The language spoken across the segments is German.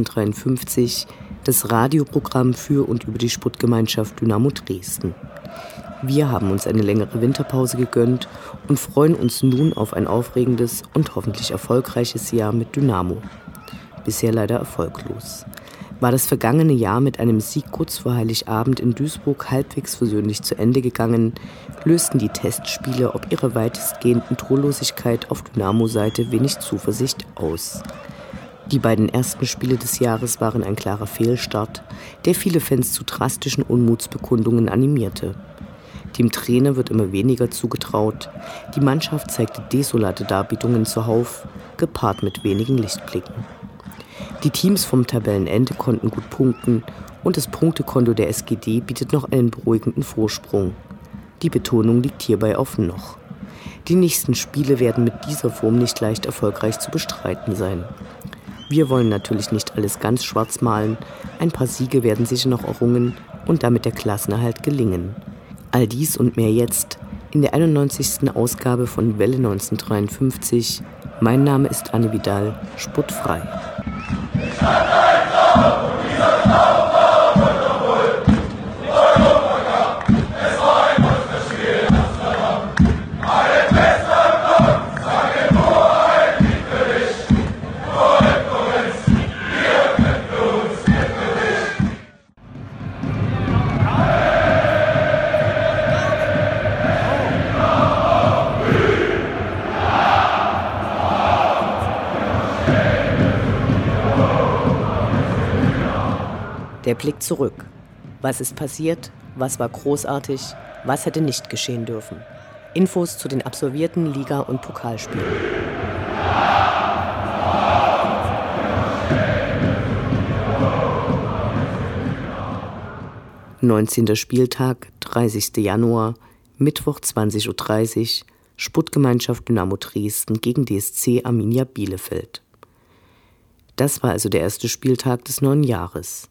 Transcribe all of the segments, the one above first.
1953 das Radioprogramm für und über die Sportgemeinschaft Dynamo Dresden. Wir haben uns eine längere Winterpause gegönnt und freuen uns nun auf ein aufregendes und hoffentlich erfolgreiches Jahr mit Dynamo. Bisher leider erfolglos. War das vergangene Jahr mit einem Sieg kurz vor Heiligabend in Duisburg halbwegs versöhnlich zu Ende gegangen, lösten die Testspiele ob ihrer weitestgehenden Torlosigkeit auf Dynamo-Seite wenig Zuversicht aus. Die beiden ersten Spiele des Jahres waren ein klarer Fehlstart, der viele Fans zu drastischen Unmutsbekundungen animierte. Dem Trainer wird immer weniger zugetraut. Die Mannschaft zeigte desolate Darbietungen zuhauf, gepaart mit wenigen Lichtblicken. Die Teams vom Tabellenende konnten gut punkten und das Punktekonto der SGD bietet noch einen beruhigenden Vorsprung. Die Betonung liegt hierbei auf noch. Die nächsten Spiele werden mit dieser Form nicht leicht erfolgreich zu bestreiten sein. Wir wollen natürlich nicht alles ganz schwarz malen. Ein paar Siege werden sicher noch errungen und damit der Klassenerhalt gelingen. All dies und mehr jetzt in der 91. Ausgabe von Welle 1953. Mein Name ist Anne Vidal, spottfrei. Blick zurück. Was ist passiert? Was war großartig? Was hätte nicht geschehen dürfen? Infos zu den absolvierten Liga- und Pokalspielen. Neunzehnter Spieltag, 30. Januar, Mittwoch 20.30 Uhr, Sputtgemeinschaft Dynamo Dresden gegen DSC Arminia Bielefeld. Das war also der erste Spieltag des neuen Jahres.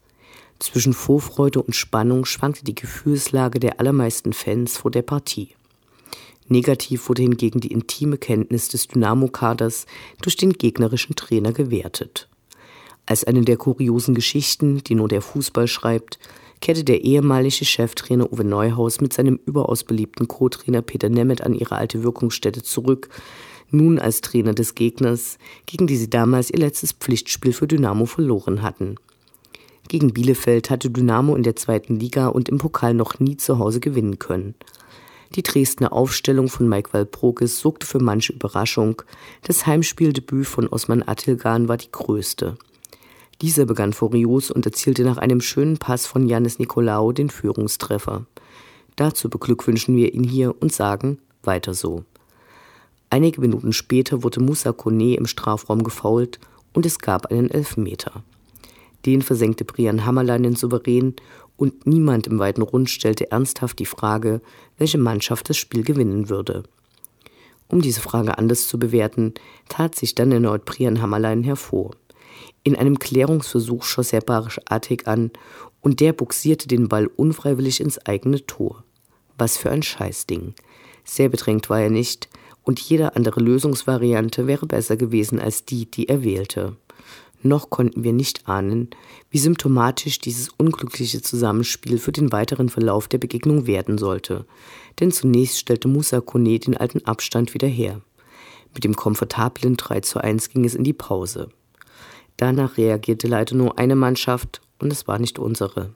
Zwischen Vorfreude und Spannung schwankte die Gefühlslage der allermeisten Fans vor der Partie. Negativ wurde hingegen die intime Kenntnis des Dynamo-Kaders durch den gegnerischen Trainer gewertet. Als eine der kuriosen Geschichten, die nur der Fußball schreibt, kehrte der ehemalige Cheftrainer Uwe Neuhaus mit seinem überaus beliebten Co-Trainer Peter Nemeth an ihre alte Wirkungsstätte zurück, nun als Trainer des Gegners, gegen die sie damals ihr letztes Pflichtspiel für Dynamo verloren hatten. Gegen Bielefeld hatte Dynamo in der zweiten Liga und im Pokal noch nie zu Hause gewinnen können. Die Dresdner Aufstellung von Mike Walprogis sorgte für manche Überraschung. Das Heimspieldebüt von Osman Attilgan war die größte. Dieser begann furios und erzielte nach einem schönen Pass von Janis Nikolaou den Führungstreffer. Dazu beglückwünschen wir ihn hier und sagen, weiter so. Einige Minuten später wurde Musa Kone im Strafraum gefault und es gab einen Elfmeter. Den versenkte Brian Hammerlein Souverän und niemand im weiten Rund stellte ernsthaft die Frage, welche Mannschaft das Spiel gewinnen würde. Um diese Frage anders zu bewerten, tat sich dann erneut Brian Hammerlein hervor. In einem Klärungsversuch schoss er Barisch Atik an und der buxierte den Ball unfreiwillig ins eigene Tor. Was für ein Scheißding. Sehr bedrängt war er nicht und jede andere Lösungsvariante wäre besser gewesen als die, die er wählte. Noch konnten wir nicht ahnen, wie symptomatisch dieses unglückliche Zusammenspiel für den weiteren Verlauf der Begegnung werden sollte. Denn zunächst stellte Musa Kone den alten Abstand wieder her. Mit dem komfortablen 3 zu 1 ging es in die Pause. Danach reagierte leider nur eine Mannschaft und es war nicht unsere.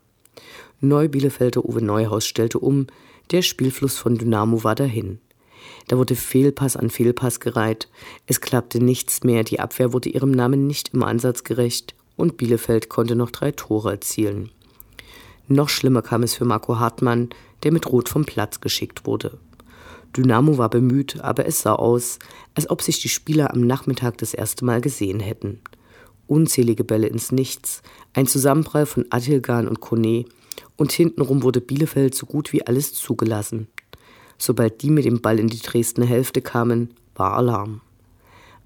Neu-Bielefelder Uwe Neuhaus stellte um, der Spielfluss von Dynamo war dahin. Da wurde Fehlpass an Fehlpass gereiht. Es klappte nichts mehr, die Abwehr wurde ihrem Namen nicht im Ansatz gerecht und Bielefeld konnte noch drei Tore erzielen. Noch schlimmer kam es für Marco Hartmann, der mit Rot vom Platz geschickt wurde. Dynamo war bemüht, aber es sah aus, als ob sich die Spieler am Nachmittag das erste Mal gesehen hätten. Unzählige Bälle ins Nichts, ein Zusammenprall von Atilgan und Kone und hintenrum wurde Bielefeld so gut wie alles zugelassen. Sobald die mit dem Ball in die Dresdner Hälfte kamen, war Alarm.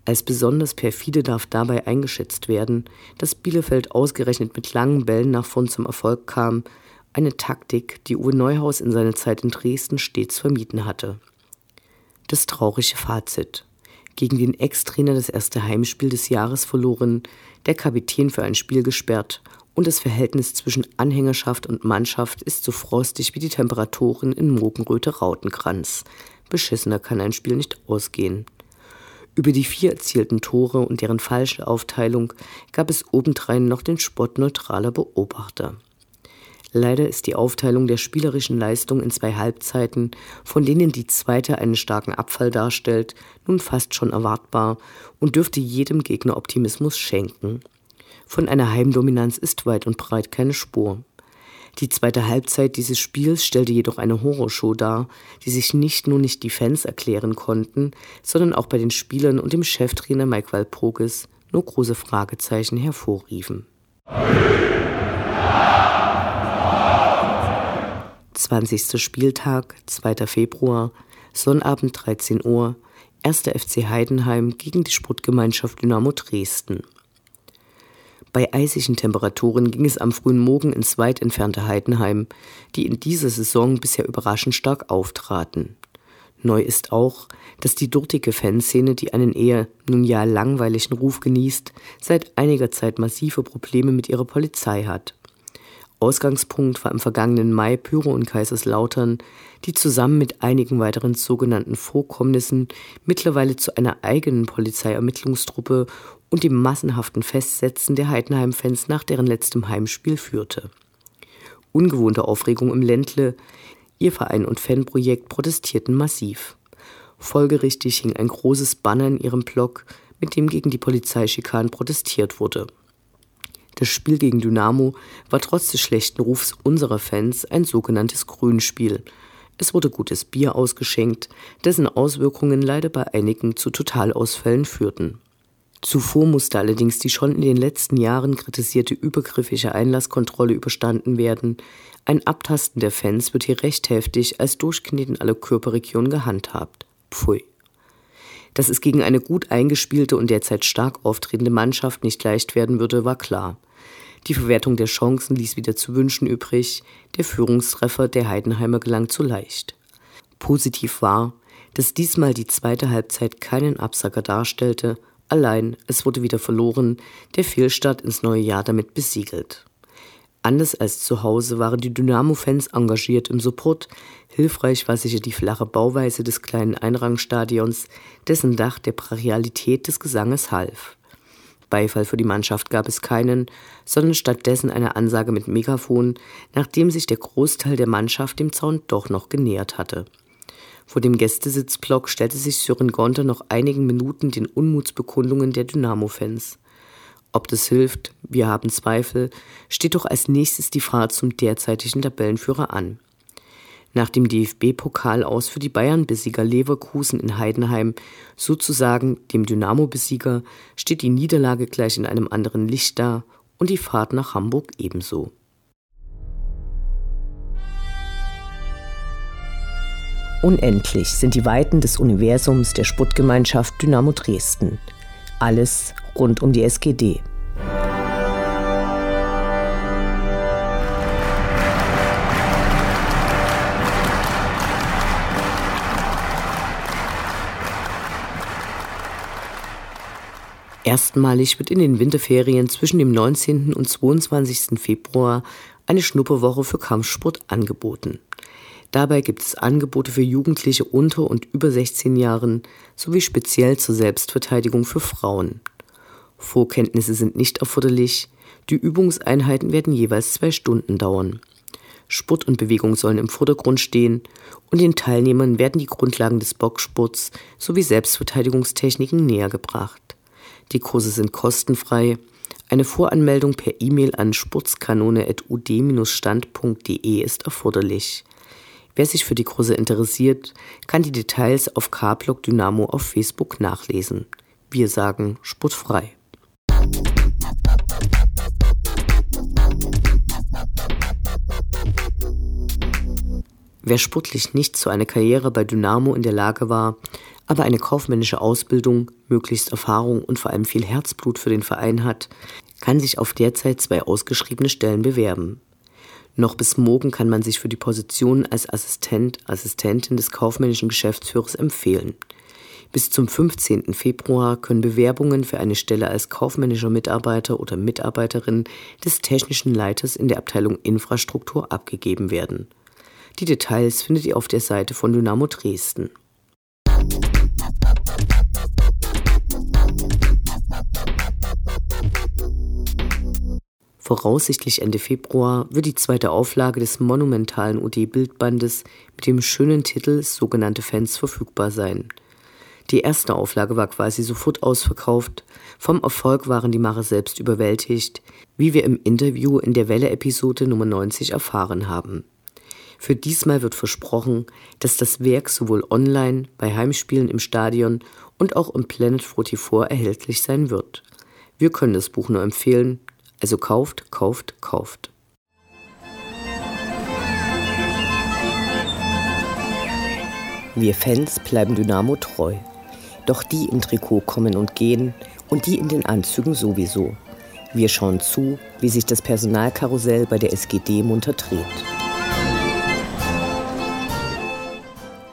Als besonders perfide darf dabei eingeschätzt werden, dass Bielefeld ausgerechnet mit langen Bällen nach vorn zum Erfolg kam, eine Taktik, die Uwe Neuhaus in seiner Zeit in Dresden stets vermieden hatte. Das traurige Fazit. Gegen den Ex-Trainer das erste Heimspiel des Jahres verloren, der Kapitän für ein Spiel gesperrt und das Verhältnis zwischen Anhängerschaft und Mannschaft ist so frostig wie die Temperaturen in Mogenröte Rautenkranz. Beschissener kann ein Spiel nicht ausgehen. Über die vier erzielten Tore und deren falsche Aufteilung gab es obendrein noch den Spott neutraler Beobachter. Leider ist die Aufteilung der spielerischen Leistung in zwei Halbzeiten, von denen die zweite einen starken Abfall darstellt, nun fast schon erwartbar und dürfte jedem Gegner Optimismus schenken. Von einer Heimdominanz ist weit und breit keine Spur. Die zweite Halbzeit dieses Spiels stellte jedoch eine Horrorshow dar, die sich nicht nur nicht die Fans erklären konnten, sondern auch bei den Spielern und dem Cheftrainer Mike Walpurgis nur große Fragezeichen hervorriefen. 20. Spieltag, 2. Februar, Sonnabend 13 Uhr, 1. FC Heidenheim gegen die Sportgemeinschaft Dynamo Dresden. Bei eisigen Temperaturen ging es am frühen Morgen ins weit entfernte Heidenheim, die in dieser Saison bisher überraschend stark auftraten. Neu ist auch, dass die dortige Fanszene, die einen eher nun ja langweiligen Ruf genießt, seit einiger Zeit massive Probleme mit ihrer Polizei hat. Ausgangspunkt war im vergangenen Mai Pyro und Kaiserslautern, die zusammen mit einigen weiteren sogenannten Vorkommnissen mittlerweile zu einer eigenen Polizeiermittlungstruppe und dem massenhaften Festsetzen der Heidenheim-Fans nach deren letztem Heimspiel führte. Ungewohnte Aufregung im Ländle, ihr Verein und Fanprojekt protestierten massiv. Folgerichtig hing ein großes Banner in ihrem Blog, mit dem gegen die Polizeischikanen protestiert wurde. Das Spiel gegen Dynamo war trotz des schlechten Rufs unserer Fans ein sogenanntes Grünspiel. Es wurde gutes Bier ausgeschenkt, dessen Auswirkungen leider bei einigen zu Totalausfällen führten. Zuvor musste allerdings die schon in den letzten Jahren kritisierte übergriffige Einlasskontrolle überstanden werden. Ein Abtasten der Fans wird hier recht heftig als Durchkneten in alle Körperregionen gehandhabt. Pfui. Dass es gegen eine gut eingespielte und derzeit stark auftretende Mannschaft nicht leicht werden würde, war klar. Die Verwertung der Chancen ließ wieder zu wünschen übrig, der Führungstreffer der Heidenheimer gelang zu leicht. Positiv war, dass diesmal die zweite Halbzeit keinen Absacker darstellte, Allein, es wurde wieder verloren, der Fehlstart ins neue Jahr damit besiegelt. Anders als zu Hause waren die Dynamo-Fans engagiert im Support. Hilfreich war sicher die flache Bauweise des kleinen Einrangstadions, dessen Dach der Brachialität des Gesanges half. Beifall für die Mannschaft gab es keinen, sondern stattdessen eine Ansage mit Megafon, nachdem sich der Großteil der Mannschaft dem Zaun doch noch genähert hatte. Vor dem Gästesitzblock stellte sich Sören Gonter noch einigen Minuten den Unmutsbekundungen der Dynamo-Fans. Ob das hilft, wir haben Zweifel, steht doch als nächstes die Fahrt zum derzeitigen Tabellenführer an. Nach dem DFB-Pokal aus für die Bayern-Besieger Leverkusen in Heidenheim, sozusagen dem Dynamo-Besieger, steht die Niederlage gleich in einem anderen Licht da und die Fahrt nach Hamburg ebenso. Unendlich sind die Weiten des Universums der Sputtgemeinschaft Dynamo Dresden. Alles rund um die SGD. Erstmalig wird in den Winterferien zwischen dem 19. und 22. Februar eine Schnupperwoche für Kampfsport angeboten. Dabei gibt es Angebote für Jugendliche unter und über 16 Jahren sowie speziell zur Selbstverteidigung für Frauen. Vorkenntnisse sind nicht erforderlich, die Übungseinheiten werden jeweils zwei Stunden dauern. Sport und Bewegung sollen im Vordergrund stehen und den Teilnehmern werden die Grundlagen des Boxsports sowie Selbstverteidigungstechniken nähergebracht. Die Kurse sind kostenfrei, Eine Voranmeldung per E-Mail an spurzkanone.ud-stand.de ist erforderlich. Wer sich für die Kurse interessiert, kann die Details auf K-Block Dynamo auf Facebook nachlesen. Wir sagen sportfrei. Wer sportlich nicht zu einer Karriere bei Dynamo in der Lage war, aber eine kaufmännische Ausbildung, möglichst Erfahrung und vor allem viel Herzblut für den Verein hat, kann sich auf derzeit zwei ausgeschriebene Stellen bewerben. Noch bis morgen kann man sich für die Position als Assistent, Assistentin des kaufmännischen Geschäftsführers empfehlen. Bis zum 15. Februar können Bewerbungen für eine Stelle als kaufmännischer Mitarbeiter oder Mitarbeiterin des technischen Leiters in der Abteilung Infrastruktur abgegeben werden. Die Details findet ihr auf der Seite von Dynamo Dresden. Voraussichtlich Ende Februar wird die zweite Auflage des monumentalen UD-Bildbandes mit dem schönen Titel Sogenannte Fans verfügbar sein. Die erste Auflage war quasi sofort ausverkauft. Vom Erfolg waren die Macher selbst überwältigt, wie wir im Interview in der Welle-Episode Nummer 90 erfahren haben. Für diesmal wird versprochen, dass das Werk sowohl online, bei Heimspielen im Stadion und auch im Planet 44 erhältlich sein wird. Wir können das Buch nur empfehlen, also kauft, kauft, kauft. Wir Fans bleiben Dynamo treu. Doch die im Trikot kommen und gehen und die in den Anzügen sowieso. Wir schauen zu, wie sich das Personalkarussell bei der SGD munter dreht.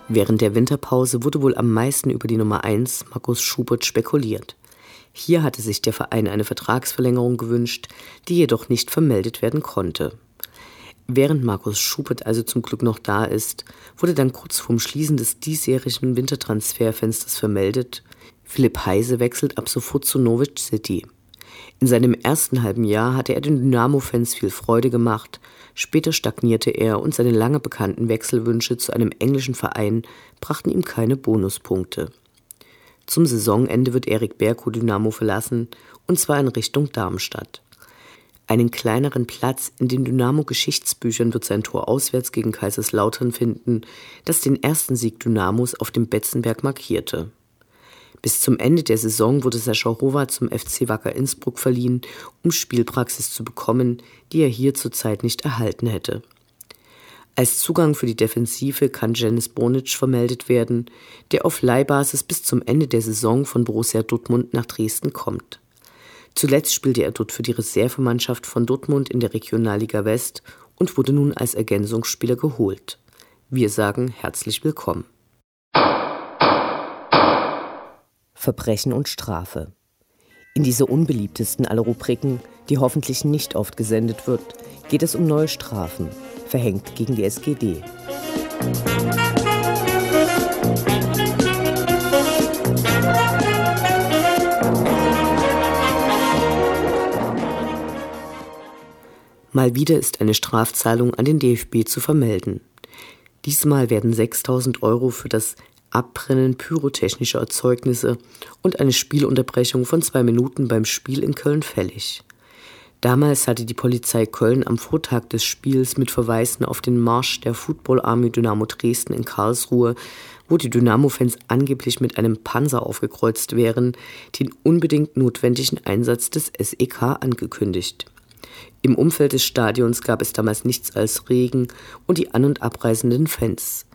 Während der Winterpause wurde wohl am meisten über die Nummer 1 Markus Schubert spekuliert. Hier hatte sich der Verein eine Vertragsverlängerung gewünscht, die jedoch nicht vermeldet werden konnte. Während Markus Schubert also zum Glück noch da ist, wurde dann kurz vorm Schließen des diesjährigen Wintertransferfensters vermeldet, Philipp Heise wechselt ab sofort zu Norwich City. In seinem ersten halben Jahr hatte er den Dynamo-Fans viel Freude gemacht, später stagnierte er und seine lange bekannten Wechselwünsche zu einem englischen Verein brachten ihm keine Bonuspunkte. Zum Saisonende wird Erik Berko Dynamo verlassen, und zwar in Richtung Darmstadt. Einen kleineren Platz in den Dynamo-Geschichtsbüchern wird sein Tor auswärts gegen Kaiserslautern finden, das den ersten Sieg Dynamos auf dem Betzenberg markierte. Bis zum Ende der Saison wurde Sascha Hova zum FC Wacker Innsbruck verliehen, um Spielpraxis zu bekommen, die er hier zurzeit nicht erhalten hätte. Als Zugang für die Defensive kann Janis Bonic vermeldet werden, der auf Leihbasis bis zum Ende der Saison von Borussia Dortmund nach Dresden kommt. Zuletzt spielte er dort für die Reservemannschaft von Dortmund in der Regionalliga West und wurde nun als Ergänzungsspieler geholt. Wir sagen herzlich willkommen. Verbrechen und Strafe. In dieser unbeliebtesten aller Rubriken, die hoffentlich nicht oft gesendet wird, geht es um neue Strafen, verhängt gegen die SGD. Mal wieder ist eine Strafzahlung an den DFB zu vermelden. Diesmal werden 6000 Euro für das Abbrennen pyrotechnischer Erzeugnisse und eine Spielunterbrechung von zwei Minuten beim Spiel in Köln fällig. Damals hatte die Polizei Köln am Vortag des Spiels mit Verweisen auf den Marsch der Football Army Dynamo Dresden in Karlsruhe, wo die Dynamo-Fans angeblich mit einem Panzer aufgekreuzt wären, den unbedingt notwendigen Einsatz des SEK angekündigt. Im Umfeld des Stadions gab es damals nichts als Regen und die an- und abreisenden Fans.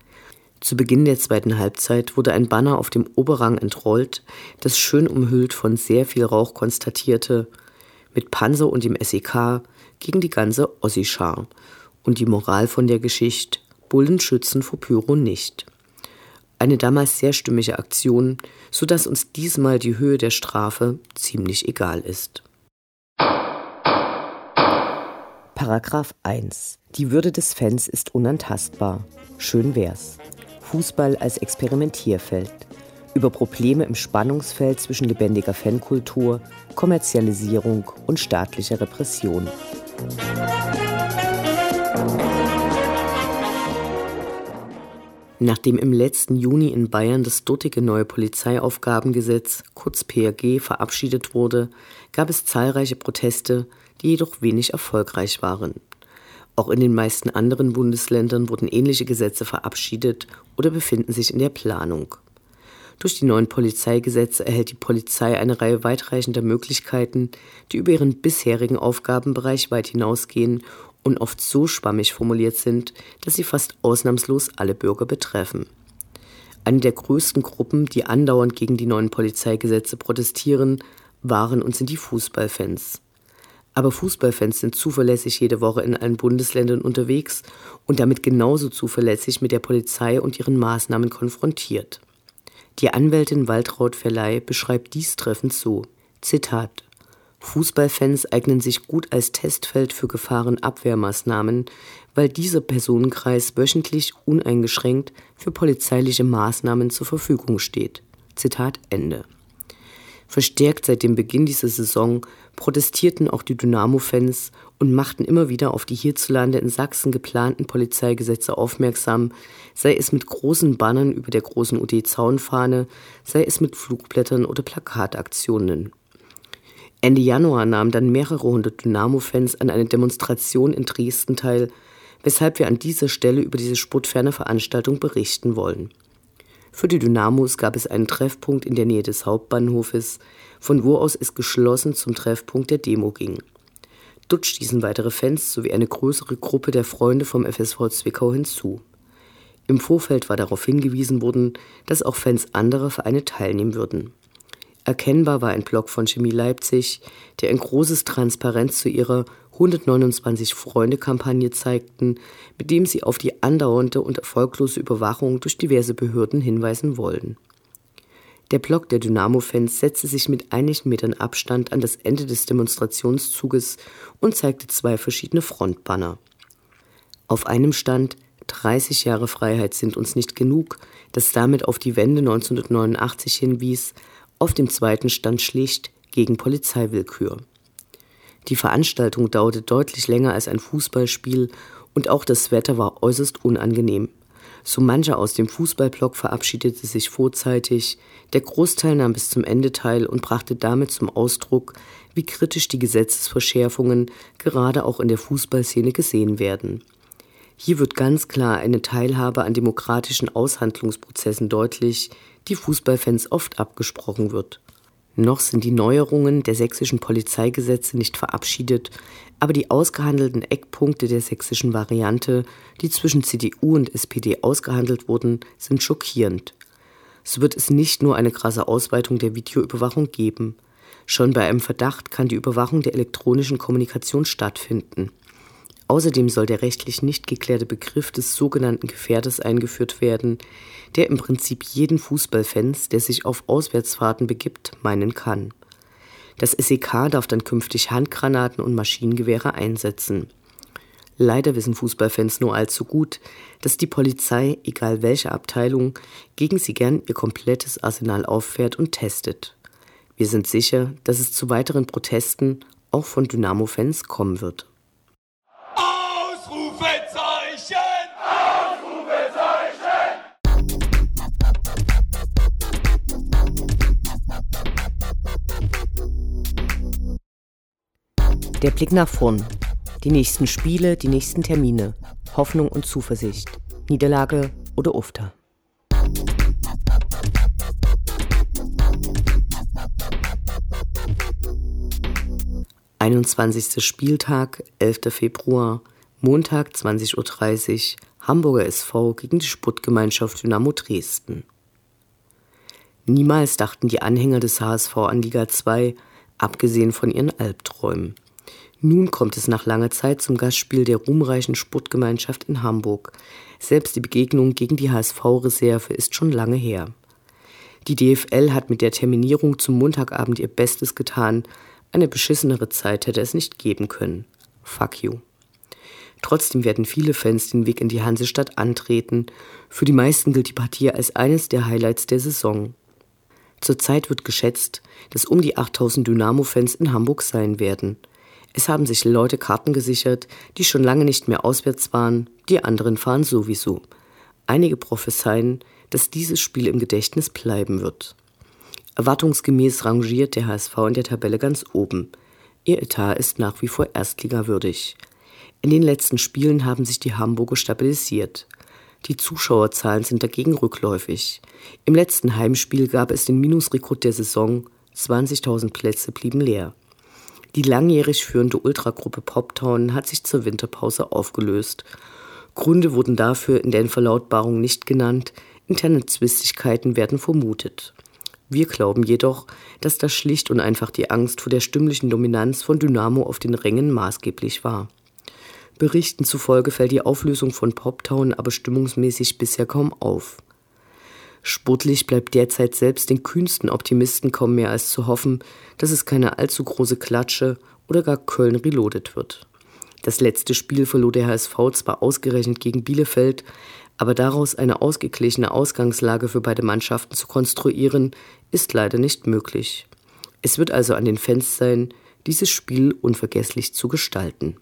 Zu Beginn der zweiten Halbzeit wurde ein Banner auf dem Oberrang entrollt, das schön umhüllt von sehr viel Rauch konstatierte, mit Panzer und dem SEK gegen die ganze Ossi-Schar und die Moral von der Geschichte, Bullen schützen vor Pyro nicht. Eine damals sehr stimmige Aktion, so dass uns diesmal die Höhe der Strafe ziemlich egal ist. Paragraph 1. Die Würde des Fans ist unantastbar. Schön wär's. Fußball als Experimentierfeld. Über Probleme im Spannungsfeld zwischen lebendiger Fankultur, Kommerzialisierung und staatlicher Repression. Nachdem im letzten Juni in Bayern das dortige neue Polizeiaufgabengesetz, kurz PRG, verabschiedet wurde, gab es zahlreiche Proteste, die jedoch wenig erfolgreich waren. Auch in den meisten anderen Bundesländern wurden ähnliche Gesetze verabschiedet oder befinden sich in der Planung. Durch die neuen Polizeigesetze erhält die Polizei eine Reihe weitreichender Möglichkeiten, die über ihren bisherigen Aufgabenbereich weit hinausgehen und oft so schwammig formuliert sind, dass sie fast ausnahmslos alle Bürger betreffen. Eine der größten Gruppen, die andauernd gegen die neuen Polizeigesetze protestieren, waren und sind die Fußballfans. Aber Fußballfans sind zuverlässig jede Woche in allen Bundesländern unterwegs und damit genauso zuverlässig mit der Polizei und ihren Maßnahmen konfrontiert. Die Anwältin Waltraud Verlei beschreibt dies treffend so: Zitat Fußballfans eignen sich gut als Testfeld für Gefahrenabwehrmaßnahmen, weil dieser Personenkreis wöchentlich uneingeschränkt für polizeiliche Maßnahmen zur Verfügung steht. Zitat Ende. Verstärkt seit dem Beginn dieser Saison protestierten auch die Dynamo-Fans und machten immer wieder auf die hierzulande in Sachsen geplanten Polizeigesetze aufmerksam, sei es mit großen Bannern über der großen UD-Zaunfahne, sei es mit Flugblättern oder Plakataktionen. Ende Januar nahmen dann mehrere hundert Dynamo-Fans an einer Demonstration in Dresden teil, weshalb wir an dieser Stelle über diese sportferne Veranstaltung berichten wollen. Für die Dynamos gab es einen Treffpunkt in der Nähe des Hauptbahnhofes, von wo aus es geschlossen zum Treffpunkt der Demo ging. Dort stießen weitere Fans sowie eine größere Gruppe der Freunde vom FSV Zwickau hinzu. Im Vorfeld war darauf hingewiesen worden, dass auch Fans anderer Vereine teilnehmen würden. Erkennbar war ein Blog von Chemie Leipzig, der ein großes Transparenz zu ihrer 129 Freunde-Kampagne zeigten, mit dem sie auf die andauernde und erfolglose Überwachung durch diverse Behörden hinweisen wollen. Der Block der Dynamo-Fans setzte sich mit einigen Metern Abstand an das Ende des Demonstrationszuges und zeigte zwei verschiedene Frontbanner. Auf einem stand 30 Jahre Freiheit sind uns nicht genug, das damit auf die Wende 1989 hinwies, auf dem zweiten stand schlicht gegen Polizeiwillkür. Die Veranstaltung dauerte deutlich länger als ein Fußballspiel und auch das Wetter war äußerst unangenehm. So mancher aus dem Fußballblock verabschiedete sich vorzeitig, der Großteil nahm bis zum Ende teil und brachte damit zum Ausdruck, wie kritisch die Gesetzesverschärfungen gerade auch in der Fußballszene gesehen werden. Hier wird ganz klar eine Teilhabe an demokratischen Aushandlungsprozessen deutlich, die Fußballfans oft abgesprochen wird. Noch sind die Neuerungen der sächsischen Polizeigesetze nicht verabschiedet, aber die ausgehandelten Eckpunkte der sächsischen Variante, die zwischen CDU und SPD ausgehandelt wurden, sind schockierend. So wird es nicht nur eine krasse Ausweitung der Videoüberwachung geben. Schon bei einem Verdacht kann die Überwachung der elektronischen Kommunikation stattfinden. Außerdem soll der rechtlich nicht geklärte Begriff des sogenannten Gefährders eingeführt werden, der im Prinzip jeden Fußballfans, der sich auf Auswärtsfahrten begibt, meinen kann. Das SEK darf dann künftig Handgranaten und Maschinengewehre einsetzen. Leider wissen Fußballfans nur allzu gut, dass die Polizei, egal welche Abteilung, gegen sie gern ihr komplettes Arsenal auffährt und testet. Wir sind sicher, dass es zu weiteren Protesten auch von Dynamo-Fans kommen wird. Der Blick nach vorn. Die nächsten Spiele, die nächsten Termine. Hoffnung und Zuversicht. Niederlage oder Ufter. Einundzwanzigster Spieltag, 11. Februar, Montag 20.30 Uhr, Hamburger SV gegen die Sportgemeinschaft Dynamo Dresden. Niemals dachten die Anhänger des HSV an Liga 2, abgesehen von ihren Albträumen. Nun kommt es nach langer Zeit zum Gastspiel der ruhmreichen Sportgemeinschaft in Hamburg. Selbst die Begegnung gegen die HSV-Reserve ist schon lange her. Die DFL hat mit der Terminierung zum Montagabend ihr Bestes getan. Eine beschissenere Zeit hätte es nicht geben können. Fuck you. Trotzdem werden viele Fans den Weg in die Hansestadt antreten. Für die meisten gilt die Partie als eines der Highlights der Saison. Zurzeit wird geschätzt, dass um die 8000 Dynamo-Fans in Hamburg sein werden – es haben sich Leute Karten gesichert, die schon lange nicht mehr auswärts waren, die anderen fahren sowieso. Einige prophezeien, dass dieses Spiel im Gedächtnis bleiben wird. Erwartungsgemäß rangiert der HSV in der Tabelle ganz oben. Ihr Etat ist nach wie vor erstligawürdig. In den letzten Spielen haben sich die Hamburger stabilisiert. Die Zuschauerzahlen sind dagegen rückläufig. Im letzten Heimspiel gab es den Minusrekord der Saison, 20.000 Plätze blieben leer. Die langjährig führende Ultragruppe Poptown hat sich zur Winterpause aufgelöst. Gründe wurden dafür in der Verlautbarung nicht genannt, interne Zwistigkeiten werden vermutet. Wir glauben jedoch, dass das schlicht und einfach die Angst vor der stimmlichen Dominanz von Dynamo auf den Rängen maßgeblich war. Berichten zufolge fällt die Auflösung von Poptown aber stimmungsmäßig bisher kaum auf. Sportlich bleibt derzeit selbst den kühnsten Optimisten kaum mehr als zu hoffen, dass es keine allzu große Klatsche oder gar Köln reloaded wird. Das letzte Spiel verlor der HSV zwar ausgerechnet gegen Bielefeld, aber daraus eine ausgeglichene Ausgangslage für beide Mannschaften zu konstruieren, ist leider nicht möglich. Es wird also an den Fans sein, dieses Spiel unvergesslich zu gestalten.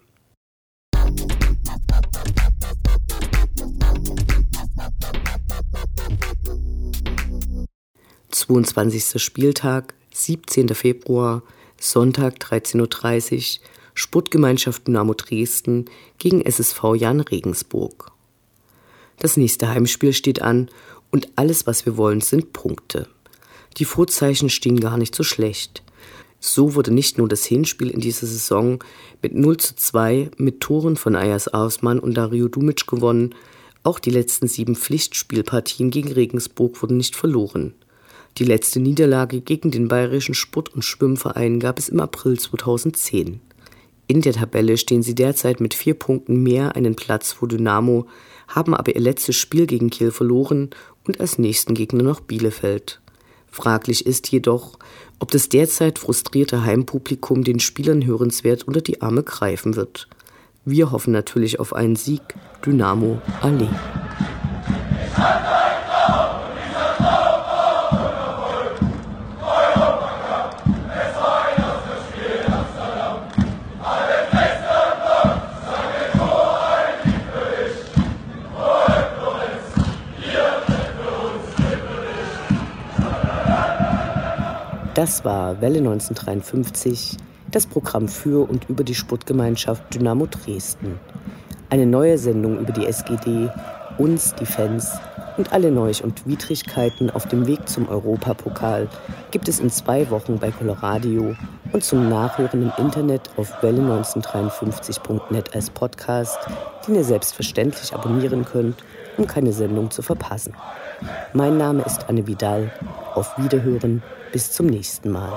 22. Spieltag, 17. Februar, Sonntag 13.30 Uhr, Sportgemeinschaft Dynamo Dresden gegen SSV Jan Regensburg. Das nächste Heimspiel steht an und alles, was wir wollen, sind Punkte. Die Vorzeichen stehen gar nicht so schlecht. So wurde nicht nur das Hinspiel in dieser Saison mit 0 zu 2 mit Toren von Ayas Ausmann und Dario Dumic gewonnen, auch die letzten sieben Pflichtspielpartien gegen Regensburg wurden nicht verloren. Die letzte Niederlage gegen den Bayerischen Sport- und Schwimmverein gab es im April 2010. In der Tabelle stehen sie derzeit mit vier Punkten mehr einen Platz vor Dynamo, haben aber ihr letztes Spiel gegen Kiel verloren und als nächsten Gegner noch Bielefeld. Fraglich ist jedoch, ob das derzeit frustrierte Heimpublikum den Spielern hörenswert unter die Arme greifen wird. Wir hoffen natürlich auf einen Sieg. Dynamo Allee. Das war Welle 1953, das Programm für und über die Sportgemeinschaft Dynamo Dresden. Eine neue Sendung über die SGD, uns, die Fans und alle Neuch- und Widrigkeiten auf dem Weg zum Europapokal gibt es in zwei Wochen bei Coloradio und zum Nachhören im Internet auf welle1953.net als Podcast, den ihr selbstverständlich abonnieren könnt, um keine Sendung zu verpassen. Mein Name ist Anne Vidal. Auf Wiederhören bis zum nächsten Mal.